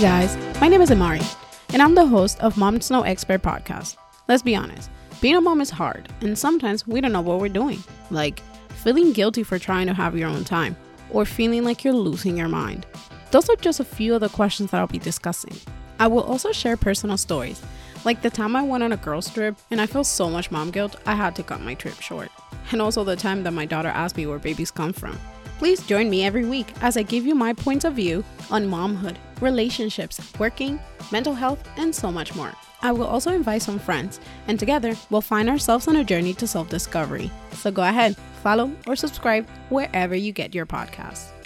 guys, my name is Amari, and I'm the host of Mom's No Expert podcast. Let's be honest, being a mom is hard, and sometimes we don't know what we're doing. Like feeling guilty for trying to have your own time, or feeling like you're losing your mind. Those are just a few of the questions that I'll be discussing. I will also share personal stories, like the time I went on a girls' trip and I felt so much mom guilt, I had to cut my trip short. And also the time that my daughter asked me where babies come from. Please join me every week as I give you my points of view on momhood, relationships, working, mental health, and so much more. I will also invite some friends, and together we'll find ourselves on a journey to self discovery. So go ahead, follow, or subscribe wherever you get your podcasts.